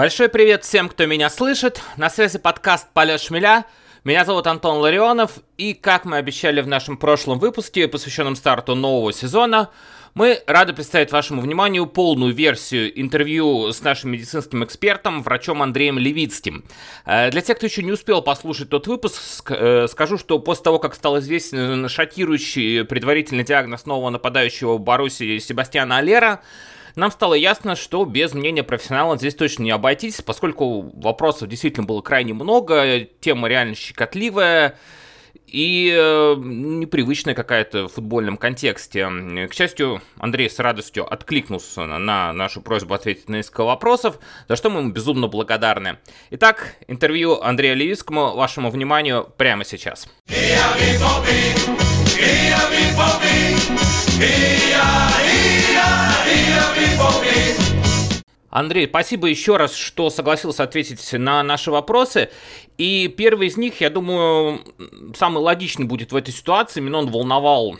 Большой привет всем, кто меня слышит. На связи подкаст «Полет шмеля». Меня зовут Антон Ларионов, и, как мы обещали в нашем прошлом выпуске, посвященном старту нового сезона, мы рады представить вашему вниманию полную версию интервью с нашим медицинским экспертом, врачом Андреем Левицким. Э, для тех, кто еще не успел послушать тот выпуск, э, скажу, что после того, как стал известен шокирующий предварительный диагноз нового нападающего Боруссии Себастьяна Алера, нам стало ясно, что без мнения профессионала здесь точно не обойтись, поскольку вопросов действительно было крайне много, тема реально щекотливая и э, непривычная какая-то в футбольном контексте. К счастью, Андрей с радостью откликнулся на нашу просьбу ответить на несколько вопросов, за что мы ему безумно благодарны. Итак, интервью Андрея Левицкому вашему вниманию прямо сейчас. Андрей, спасибо еще раз, что согласился ответить на наши вопросы. И первый из них, я думаю, самый логичный будет в этой ситуации. Именно волновал,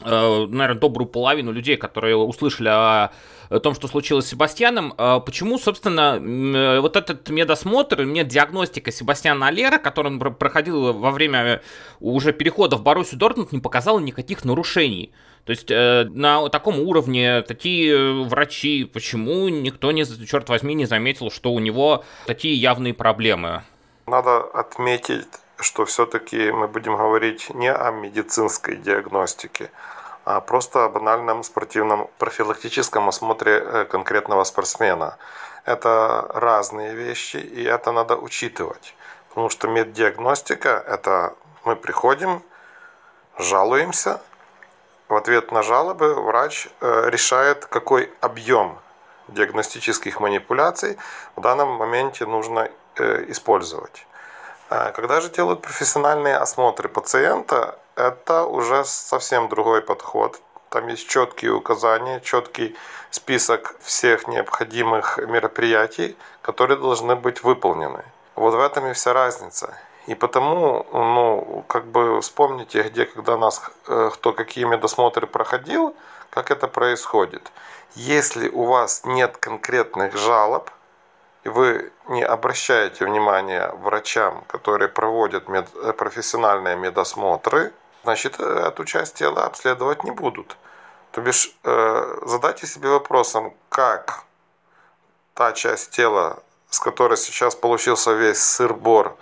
э, наверное, добрую половину людей, которые услышали о о том, что случилось с Себастьяном. А почему, собственно, э, вот этот медосмотр, медиагностика Себастьяна Алера, который он проходил во время уже перехода в Боруссию Дортмунд, не показала никаких нарушений. То есть э, на таком уровне такие врачи, почему никто, не, черт возьми, не заметил, что у него такие явные проблемы? Надо отметить, что все-таки мы будем говорить не о медицинской диагностике, а просто о банальном спортивном профилактическом осмотре э, конкретного спортсмена. Это разные вещи, и это надо учитывать. Потому что меддиагностика – это мы приходим, жалуемся, в ответ на жалобы врач э, решает, какой объем диагностических манипуляций в данном моменте нужно э, использовать. Когда же делают профессиональные осмотры пациента, это уже совсем другой подход. Там есть четкие указания, четкий список всех необходимых мероприятий, которые должны быть выполнены. Вот в этом и вся разница. И потому, ну, как бы вспомните, где, когда нас э, кто какие медосмотры проходил, как это происходит. Если у вас нет конкретных жалоб, и вы не обращаете внимания врачам, которые проводят мед, э, профессиональные медосмотры, значит, э, эту часть тела обследовать не будут. То бишь, э, задайте себе вопросом, как та часть тела, с которой сейчас получился весь сыр-бор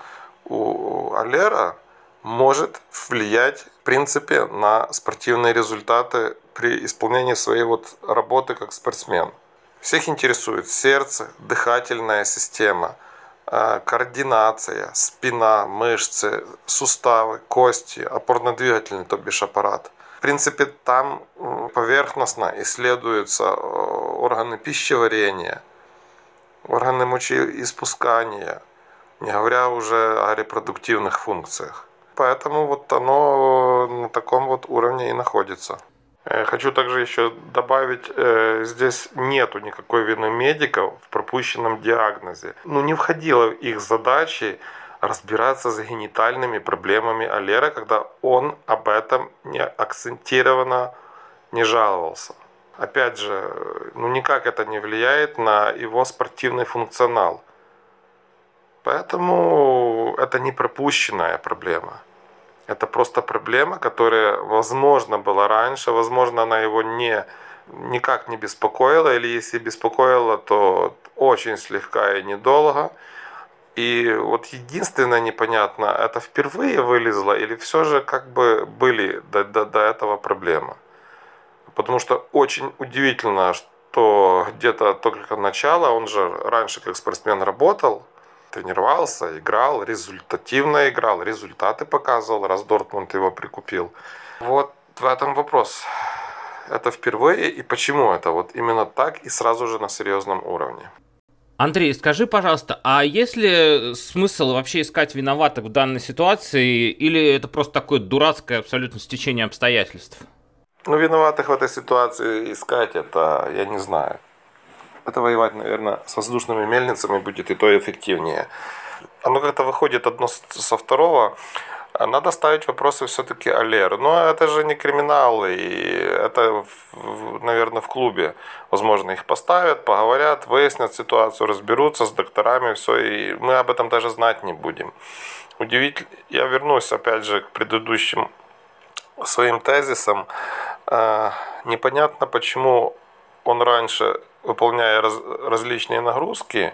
у Алера, может влиять, в принципе, на спортивные результаты при исполнении своей вот работы как спортсмен. Всех интересует сердце, дыхательная система – координация, спина, мышцы, суставы, кости, опорно-двигательный, то бишь аппарат. В принципе, там поверхностно исследуются э, органы пищеварения, органы мочеиспускания, не говоря уже о репродуктивных функциях. Поэтому вот оно на таком вот уровне и находится. Э, хочу также еще добавить, э, здесь нету никакой вины медиков в пропущенном диагнозе. Ну, не входило в их задачи разбираться с генитальными проблемами Алера, когда он об этом не акцентированно не жаловался. Опять же, ну никак это не влияет на его спортивный функционал. Поэтому это не пропущенная проблема. Это просто проблема, которая, возможно, была раньше, возможно, она его не, никак не беспокоила, или если беспокоила, то очень слегка и недолго. И вот единственное непонятно, это впервые вылезло или все же как бы были до, до, до этого проблемы. Потому что очень удивительно, что где-то только начало, он же раньше как спортсмен работал, тренировался, играл, результативно играл, результаты показывал, раз Дортмунд его прикупил. Вот в этом вопрос. Это впервые и почему это вот именно так и сразу же на серьезном уровне. Андрей, скажи, пожалуйста, а есть ли смысл вообще искать виноватых в данной ситуации, или это просто такое дурацкое абсолютно стечение обстоятельств? Ну, виноватых в этой ситуации искать, это я не знаю это воевать, наверное, с воздушными мельницами будет и то эффективнее. Оно как-то выходит одно со второго. надо ставить вопросы все-таки о Леру. Но это же не криминал, и это, наверное, в клубе. Возможно, их поставят, поговорят, выяснят ситуацию, разберутся с докторами, все, и мы об этом даже знать не будем. Удивительно, я вернусь опять же к предыдущим своим тезисам. А, непонятно, почему он раньше, выполняя раз, различные нагрузки,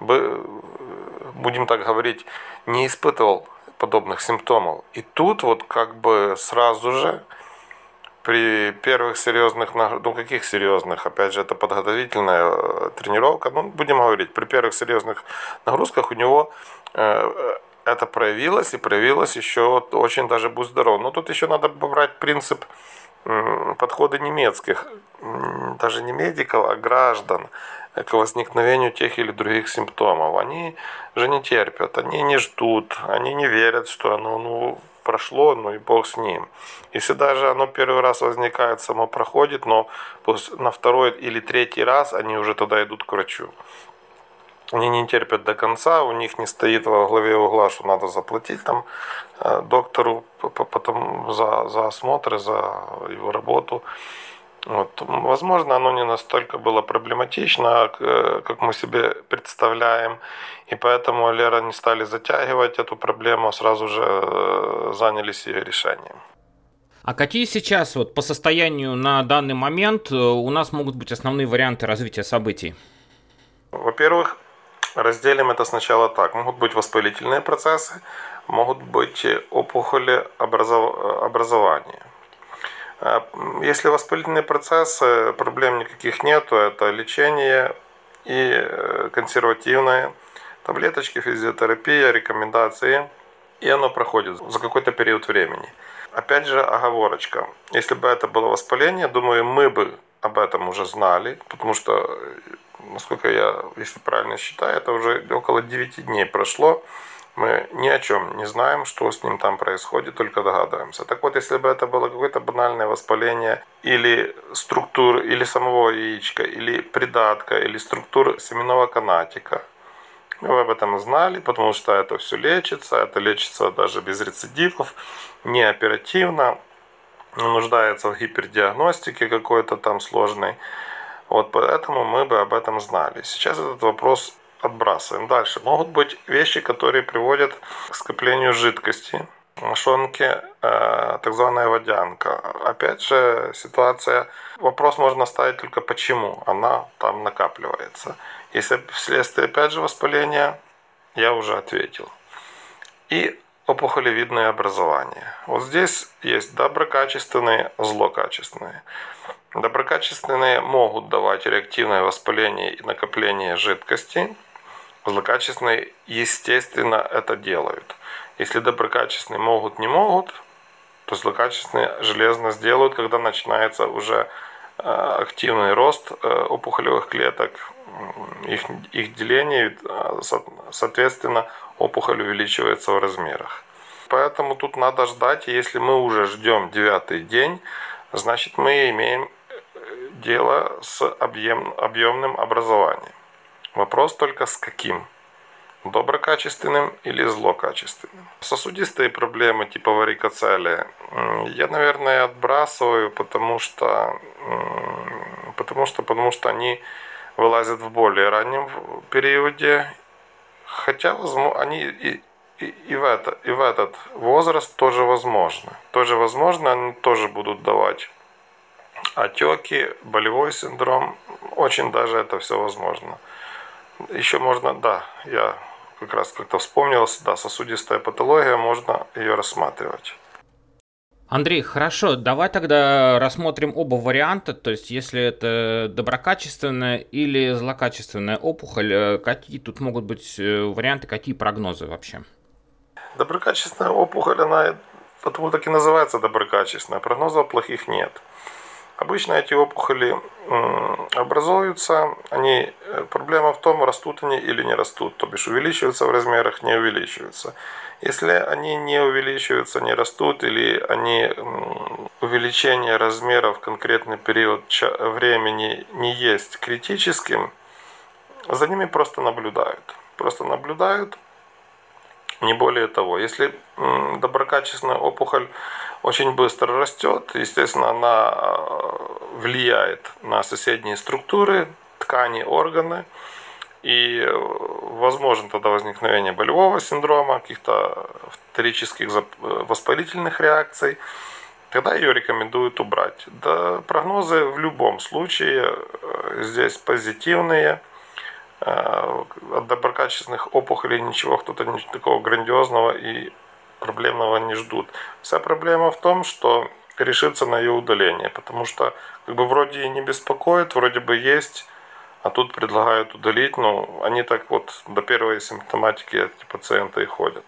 будем так говорить, не испытывал подобных симптомов. И тут вот как бы сразу же при первых серьезных, ну каких серьезных, опять же, это подготовительная э, тренировка, ну будем говорить, при первых серьезных нагрузках у него э, это проявилось и проявилось еще очень даже будь здоров. Но тут еще надо брать принцип подхода немецких, даже не медиков, а граждан к возникновению тех или других симптомов. Они же не терпят, они не ждут, они не верят, что оно ну, прошло, ну и бог с ним. Если даже оно первый раз возникает, само проходит, но на второй или третий раз они уже тогда идут к врачу. Они не терпят до конца, у них не стоит во главе угла, что надо заплатить там э, доктору потом за, за осмотр, за его работу. Вот. Возможно, оно не настолько было проблематично, э, как мы себе представляем, и поэтому Лера не стали затягивать эту проблему, а сразу же э, занялись ее решением. А какие сейчас, вот по состоянию на данный момент, у нас могут быть основные варианты развития событий? Во-первых, Разделим это сначала так. Могут быть воспалительные процессы, могут быть опухоли образов... образования. А, если воспалительные процессы, проблем никаких нету, это лечение и э, консервативные таблеточки, физиотерапия, рекомендации, и оно проходит за какой-то период времени. Опять же, оговорочка. Если бы это было воспаление, думаю, мы бы об этом уже знали, потому что насколько я, если правильно считаю, это уже около 9 дней прошло. Мы ни о чем не знаем, что с ним там происходит, только догадываемся. Так вот, если бы это было какое-то банальное воспаление или структур, или самого яичка, или придатка, или структур семенного канатика, мы об этом знали, потому что это все лечится, это лечится даже без рецидивов, не оперативно, нуждается в гипердиагностике какой-то там сложной. Вот поэтому мы бы об этом знали. Сейчас этот вопрос отбрасываем. Дальше. Могут быть вещи, которые приводят к скоплению жидкости. Мошонке э, так званая водянка. Опять же, ситуация, вопрос можно ставить только почему она там накапливается. Если вследствие, опять же, воспаления, я уже ответил. И опухолевидное образование. Вот здесь есть доброкачественные, злокачественные. Доброкачественные могут давать реактивное воспаление и накопление жидкости. Злокачественные, естественно, это делают. Если доброкачественные могут, не могут, то злокачественные железно сделают, когда начинается уже э, активный рост э, опухолевых клеток, их, их деление, э, соответственно, опухоль увеличивается в размерах. Поэтому тут надо ждать, если мы уже ждем девятый день, значит мы имеем дело с объем, объемным образованием. Вопрос только с каким? Доброкачественным или злокачественным. Сосудистые проблемы типа варикоцелия я, наверное, отбрасываю, потому что, потому что, потому что они вылазят в более раннем периоде, хотя возможно, они и, и, и, в это, и в этот возраст тоже возможно. Тоже возможно, они тоже будут давать отеки, болевой синдром, очень даже это все возможно. Еще можно, да, я как раз как-то вспомнил, да, сосудистая патология, можно ее рассматривать. Андрей, хорошо, давай тогда рассмотрим оба варианта, то есть если это доброкачественная или злокачественная опухоль, э, какие тут могут быть э, варианты, какие прогнозы вообще? Доброкачественная опухоль, она потому так и называется доброкачественная, прогнозов плохих нет. Обычно эти опухоли образуются, они, э, проблема в том, растут они или не растут, то бишь увеличиваются в размерах, не увеличиваются. Если они не увеличиваются, не растут, или они увеличение размеров в конкретный период времени не есть критическим, за ними просто наблюдают. Просто наблюдают, Не более того. Если доброкачественная опухоль очень быстро растет, естественно, она э, влияет на соседние структуры, ткани, органы, и э, возможно тогда возникновение болевого синдрома, каких-то вторических воспалительных реакций, тогда ее рекомендуют убрать. Да, прогнозы в любом случае э, здесь позитивные. Э, от доброкачественных опухолей ничего кто-то такого грандиозного и проблемного не ждут. Вся проблема в том, что решится на ее удаление, потому что как бы вроде и не беспокоит, вроде бы есть а тут предлагают удалить, ну, они так вот до первой симптоматики эти пациенты и ходят.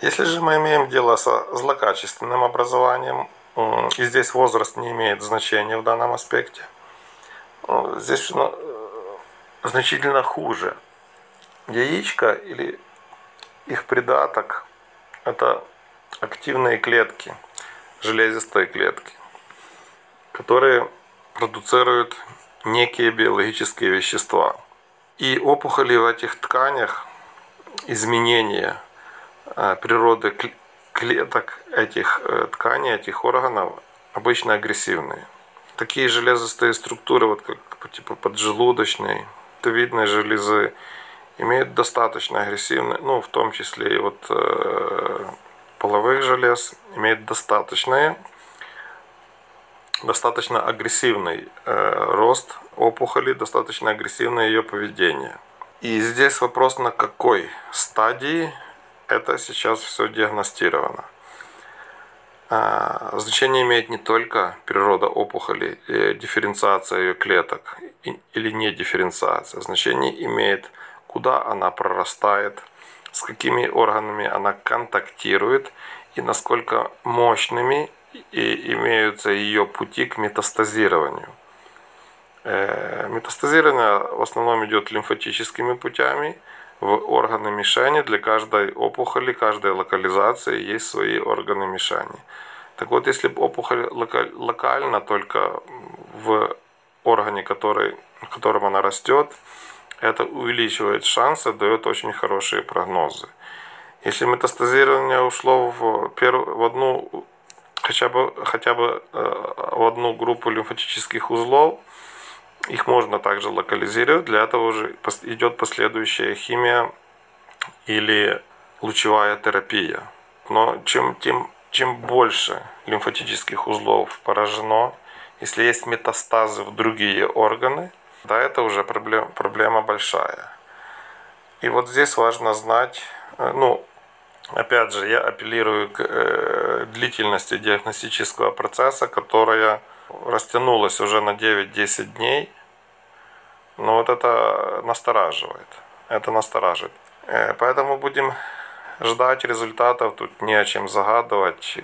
Если же мы имеем дело со злокачественным образованием, и здесь возраст не имеет значения в данном аспекте, здесь ну, значительно хуже. Яичко или их придаток – это активные клетки, железистые клетки, которые продуцируют некие биологические вещества. И опухоли в этих тканях, изменения э, природы клеток этих э, тканей, этих органов обычно агрессивные. Такие железистые структуры, вот как типа поджелудочной, видной железы, имеют достаточно агрессивные, ну, в том числе и вот э, половых желез, имеют достаточное достаточно агрессивный э, рост опухоли, достаточно агрессивное ее поведение. И здесь вопрос, на какой стадии это сейчас все диагностировано. А, значение имеет не только природа опухоли, э, дифференциация ее клеток или не дифференциация. Значение имеет, куда она прорастает, с какими органами она контактирует и насколько мощными и имеются ее пути к метастазированию. Э, метастазирование в основном идет лимфатическими путями в органы мишени. Для каждой опухоли, каждой локализации есть свои органы мишени. Так вот, если опухоль локальна только в органе, который, в котором она растет, это увеличивает шансы, дает очень хорошие прогнозы. Если метастазирование ушло в, перв, в одну хотя бы, хотя бы э, в одну группу лимфатических узлов. Их можно также локализировать. Для этого уже идет последующая химия или лучевая терапия. Но чем, тем, чем больше лимфатических узлов поражено, если есть метастазы в другие органы, да, это уже проблема, проблема большая. И вот здесь важно знать, э, ну, Опять же, я апеллирую к э, длительности диагностического процесса, которая растянулась уже на 9-10 дней. Но вот это настораживает. Это настораживает. Э, поэтому будем ждать результатов. Тут не о чем загадывать.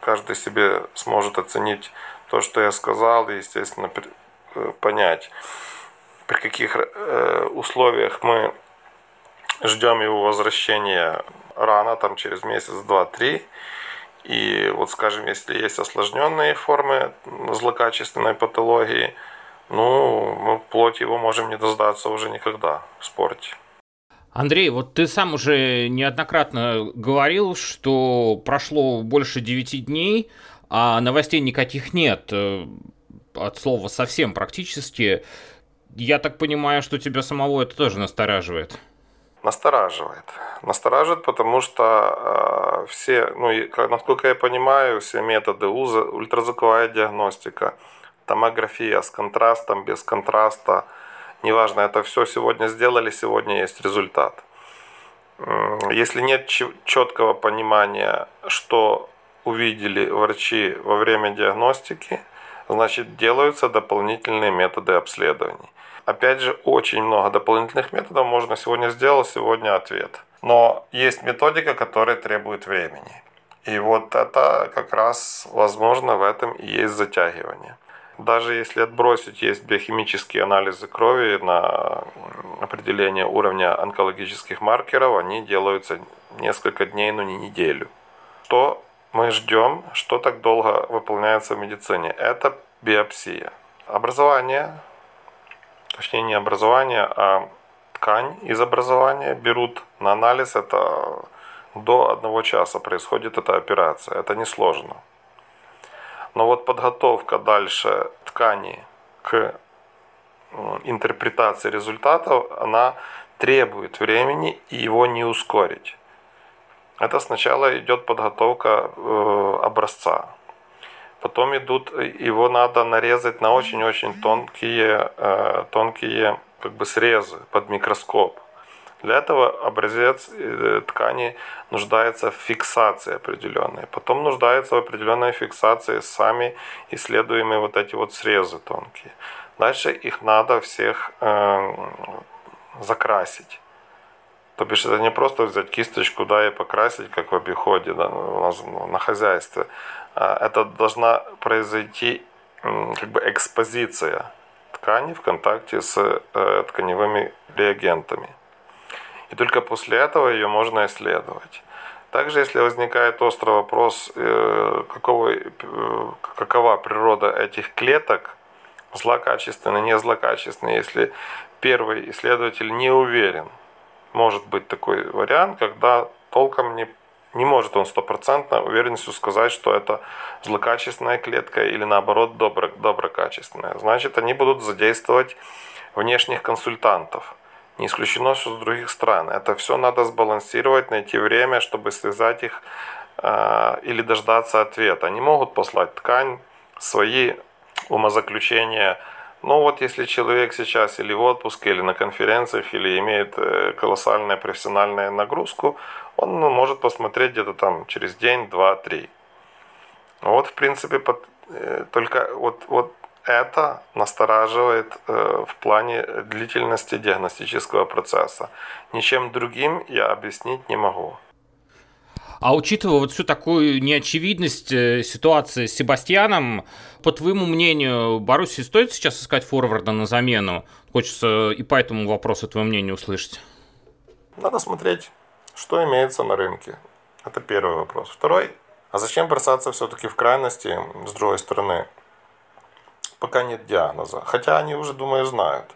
Каждый себе сможет оценить то, что я сказал, и, естественно, понять, при каких условиях мы ждем его возвращения рано, там через месяц, два, три. И вот, скажем, если есть осложненные формы злокачественной патологии, ну, мы плоть его можем не дождаться уже никогда в спорте. Андрей, вот ты сам уже неоднократно говорил, что прошло больше 9 дней, а новостей никаких нет. От слова совсем практически. Я так понимаю, что тебя самого это тоже настораживает. Настораживает. Настораживает, потому что э, все, ну, насколько я понимаю, все методы УЗА, ультразвуковая диагностика, томография с контрастом, без контраста, неважно, это все сегодня сделали, сегодня есть результат. Если нет четкого понимания, что увидели врачи во время диагностики, значит делаются дополнительные методы обследований. Опять же, очень много дополнительных методов можно сегодня сделать, сегодня ответ. Но есть методика, которая требует времени. И вот это как раз возможно в этом и есть затягивание. Даже если отбросить, есть биохимические анализы крови на определение уровня онкологических маркеров, они делаются несколько дней, но не неделю. Что мы ждем, что так долго выполняется в медицине? Это биопсия. Образование точнее не образование, а ткань из образования, берут на анализ, это до одного часа происходит эта операция, это несложно. Но вот подготовка дальше ткани к интерпретации результатов, она требует времени и его не ускорить. Это сначала идет подготовка э, образца. Потом идут, его надо нарезать на очень-очень тонкие, э, тонкие как бы срезы под микроскоп. Для этого образец э, ткани нуждается в фиксации определенной. Потом нуждается в определенной фиксации сами исследуемые вот эти вот срезы тонкие. Дальше их надо всех э, закрасить. То бишь это не просто взять кисточку, да, и покрасить, как в обиходе, да, у нас на хозяйстве. А это должна произойти как бы экспозиция ткани в контакте с э, тканевыми реагентами. И только после этого ее можно исследовать. Также, если возникает острый вопрос, э, какого, э, какова природа этих клеток, злокачественные, не злокачественные, если первый исследователь не уверен – может быть такой вариант, когда толком не, не может он стопроцентно уверенностью сказать, что это злокачественная клетка или наоборот добро, доброкачественная. Значит, они будут задействовать внешних консультантов. Не исключено, что с других стран. Это все надо сбалансировать, найти время, чтобы связать их э, или дождаться ответа. Они могут послать ткань, свои умозаключения, ну вот если человек сейчас или в отпуске, или на конференциях, или имеет э, колоссальную профессиональную нагрузку, он ну, может посмотреть где-то там через день, два, три. Вот в принципе под, э, только вот, вот это настораживает э, в плане длительности диагностического процесса. Ничем другим я объяснить не могу. А учитывая вот всю такую неочевидность э, ситуации с Себастьяном, по твоему мнению, Боруссии стоит сейчас искать форварда на замену? Хочется и по этому вопросу твое мнение услышать. Надо смотреть, что имеется на рынке. Это первый вопрос. Второй. А зачем бросаться все-таки в крайности, с другой стороны? Пока нет диагноза. Хотя они уже, думаю, знают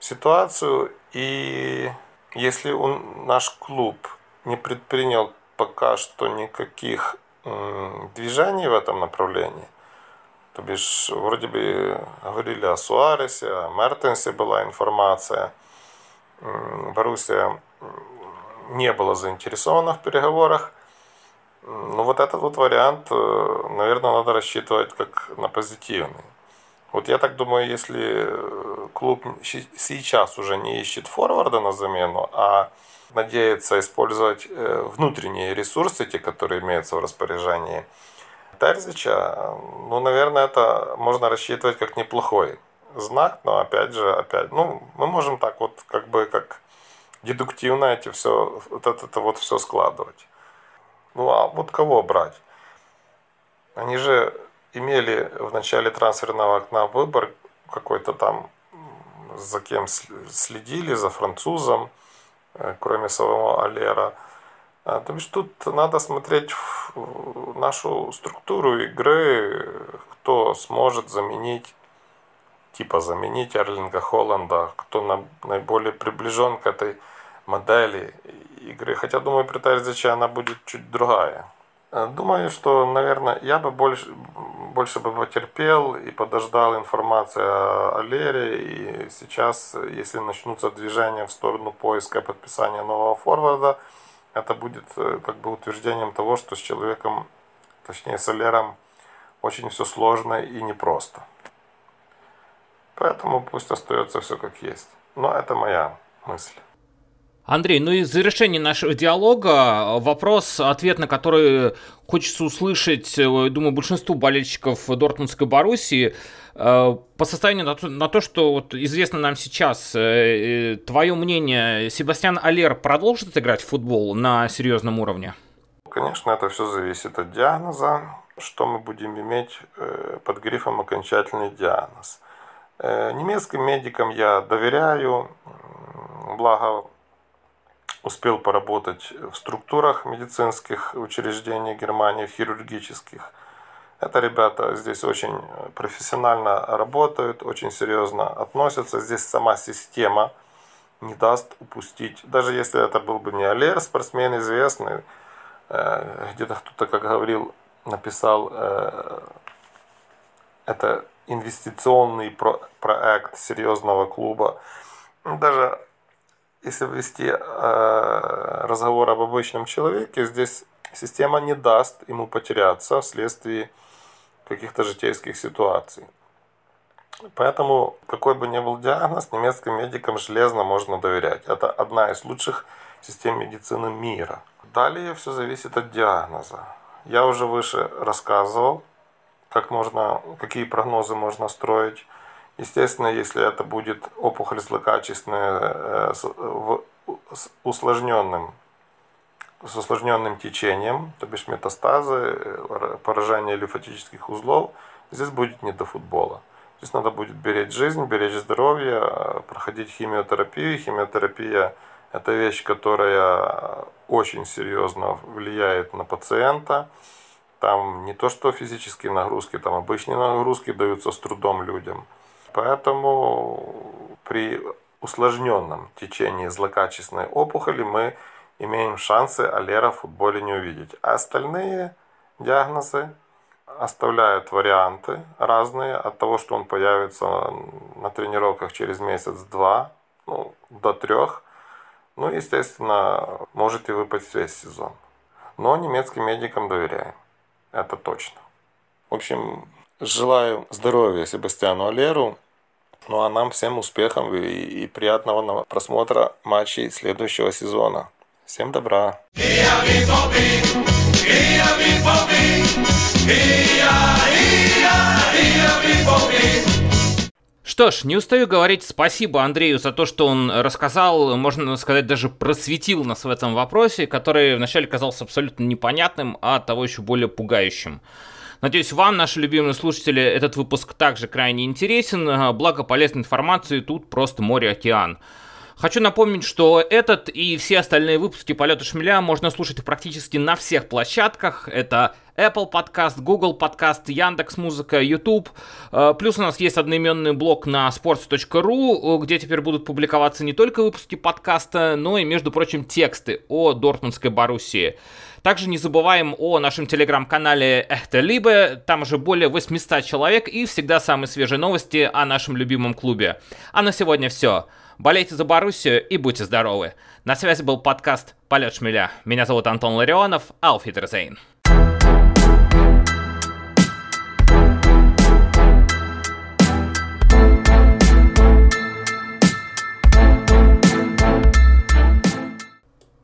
ситуацию. И если он, наш клуб не предпринял пока что никаких движений в этом направлении. То бишь, вроде бы говорили о Суаресе, о Мертенсе была информация. Боруссия не была заинтересована в переговорах. Но вот этот вот вариант, наверное, надо рассчитывать как на позитивный. Вот я так думаю, если клуб сейчас уже не ищет форварда на замену, а надеется использовать э, внутренние ресурсы, те, которые имеются в распоряжении Терзича, ну, наверное, это можно рассчитывать как неплохой знак, но опять же, опять, ну, мы можем так вот как бы как дедуктивно эти все, вот это, это вот все складывать. Ну, а вот кого брать? Они же имели в начале трансферного окна выбор какой-то там, за кем следили, за французом, Э, кроме самого Алера. А, то есть тут надо смотреть нашу структуру игры, кто сможет заменить, типа заменить Эрлинга Холланда, кто наиболее приближен к этой модели игры. Хотя, думаю, при Терзиче она будет чуть другая. Э, думаю, что, наверное, я бы больше, больше бы потерпел и подождал информации о Лере. И сейчас, если начнутся движения в сторону поиска подписания нового форварда, это будет э, как бы утверждением того, что с человеком, точнее с Лером, очень все сложно и непросто. Поэтому пусть остается все как есть. Но это моя мысль. Андрей, ну и в завершении нашего диалога вопрос, ответ на который хочется услышать, э, думаю, большинству болельщиков Дортмундской Боруссии. Э, по состоянию на то, на то что вот известно нам сейчас, э, твое мнение, Себастьян Алер продолжит играть в футбол на серьезном уровне? Конечно, это все зависит от диагноза, что мы будем иметь под грифом окончательный диагноз. Немецким медикам я доверяю, благо успел поработать в структурах медицинских учреждений Германии, хирургических. Это ребята здесь очень профессионально работают, очень серьезно относятся. Здесь сама система не даст упустить. Даже если это был бы не Алер, спортсмен известный, э, где-то кто-то, как говорил, написал, э, это инвестиционный про проект серьезного клуба. Даже если вести э, разговор об обычном человеке, здесь система не даст ему потеряться вследствие каких-то житейских ситуаций. Поэтому, какой бы ни был диагноз, немецким медикам железно можно доверять. Это одна из лучших систем медицины мира. Далее все зависит от диагноза. Я уже выше рассказывал, как можно, какие прогнозы можно строить. Естественно, если это будет опухоль злокачественная э, с усложненным, с усложненным течением, то бишь метастазы, э, поражение лимфатических узлов, здесь будет не до футбола. Здесь надо будет беречь жизнь, беречь здоровье, проходить химиотерапию. Химиотерапия – это вещь, которая очень серьезно влияет на пациента. Там не то что физические нагрузки, там обычные нагрузки даются с трудом людям. Поэтому при усложненном течении злокачественной опухоли мы имеем шансы Алера в футболе не увидеть. А остальные диагнозы оставляют варианты разные от того, что он появится на тренировках через месяц-два, ну, до трех. Ну, естественно, может и выпасть весь сезон. Но немецким медикам доверяем. Это точно. В общем, желаю здоровья Себастьяну Алеру. Ну а нам всем успехов и, и приятного просмотра матчей следующего сезона. Всем добра! Что ж, не устаю говорить спасибо Андрею за то, что он рассказал, можно сказать, даже просветил нас в этом вопросе, который вначале казался абсолютно непонятным, а того еще более пугающим. Надеюсь, вам, наши любимые слушатели, этот выпуск также крайне интересен, благо полезной информации тут просто море-океан. Хочу напомнить, что этот и все остальные выпуски «Полета шмеля» можно слушать практически на всех площадках. Это Apple Podcast, Google Podcast, Яндекс Музыка, YouTube. Э, плюс у нас есть одноименный блог на sports.ru, где теперь будут публиковаться не только выпуски подкаста, но и, между прочим, тексты о Дортмундской Боруссии. Также не забываем о нашем телеграм-канале Эхте Либе, там уже более 800 человек и всегда самые свежие новости о нашем любимом клубе. А на сегодня все. Болейте за Боруссию и будьте здоровы. На связи был подкаст «Полет шмеля». Меня зовут Антон Ларионов. Ауфитерзейн.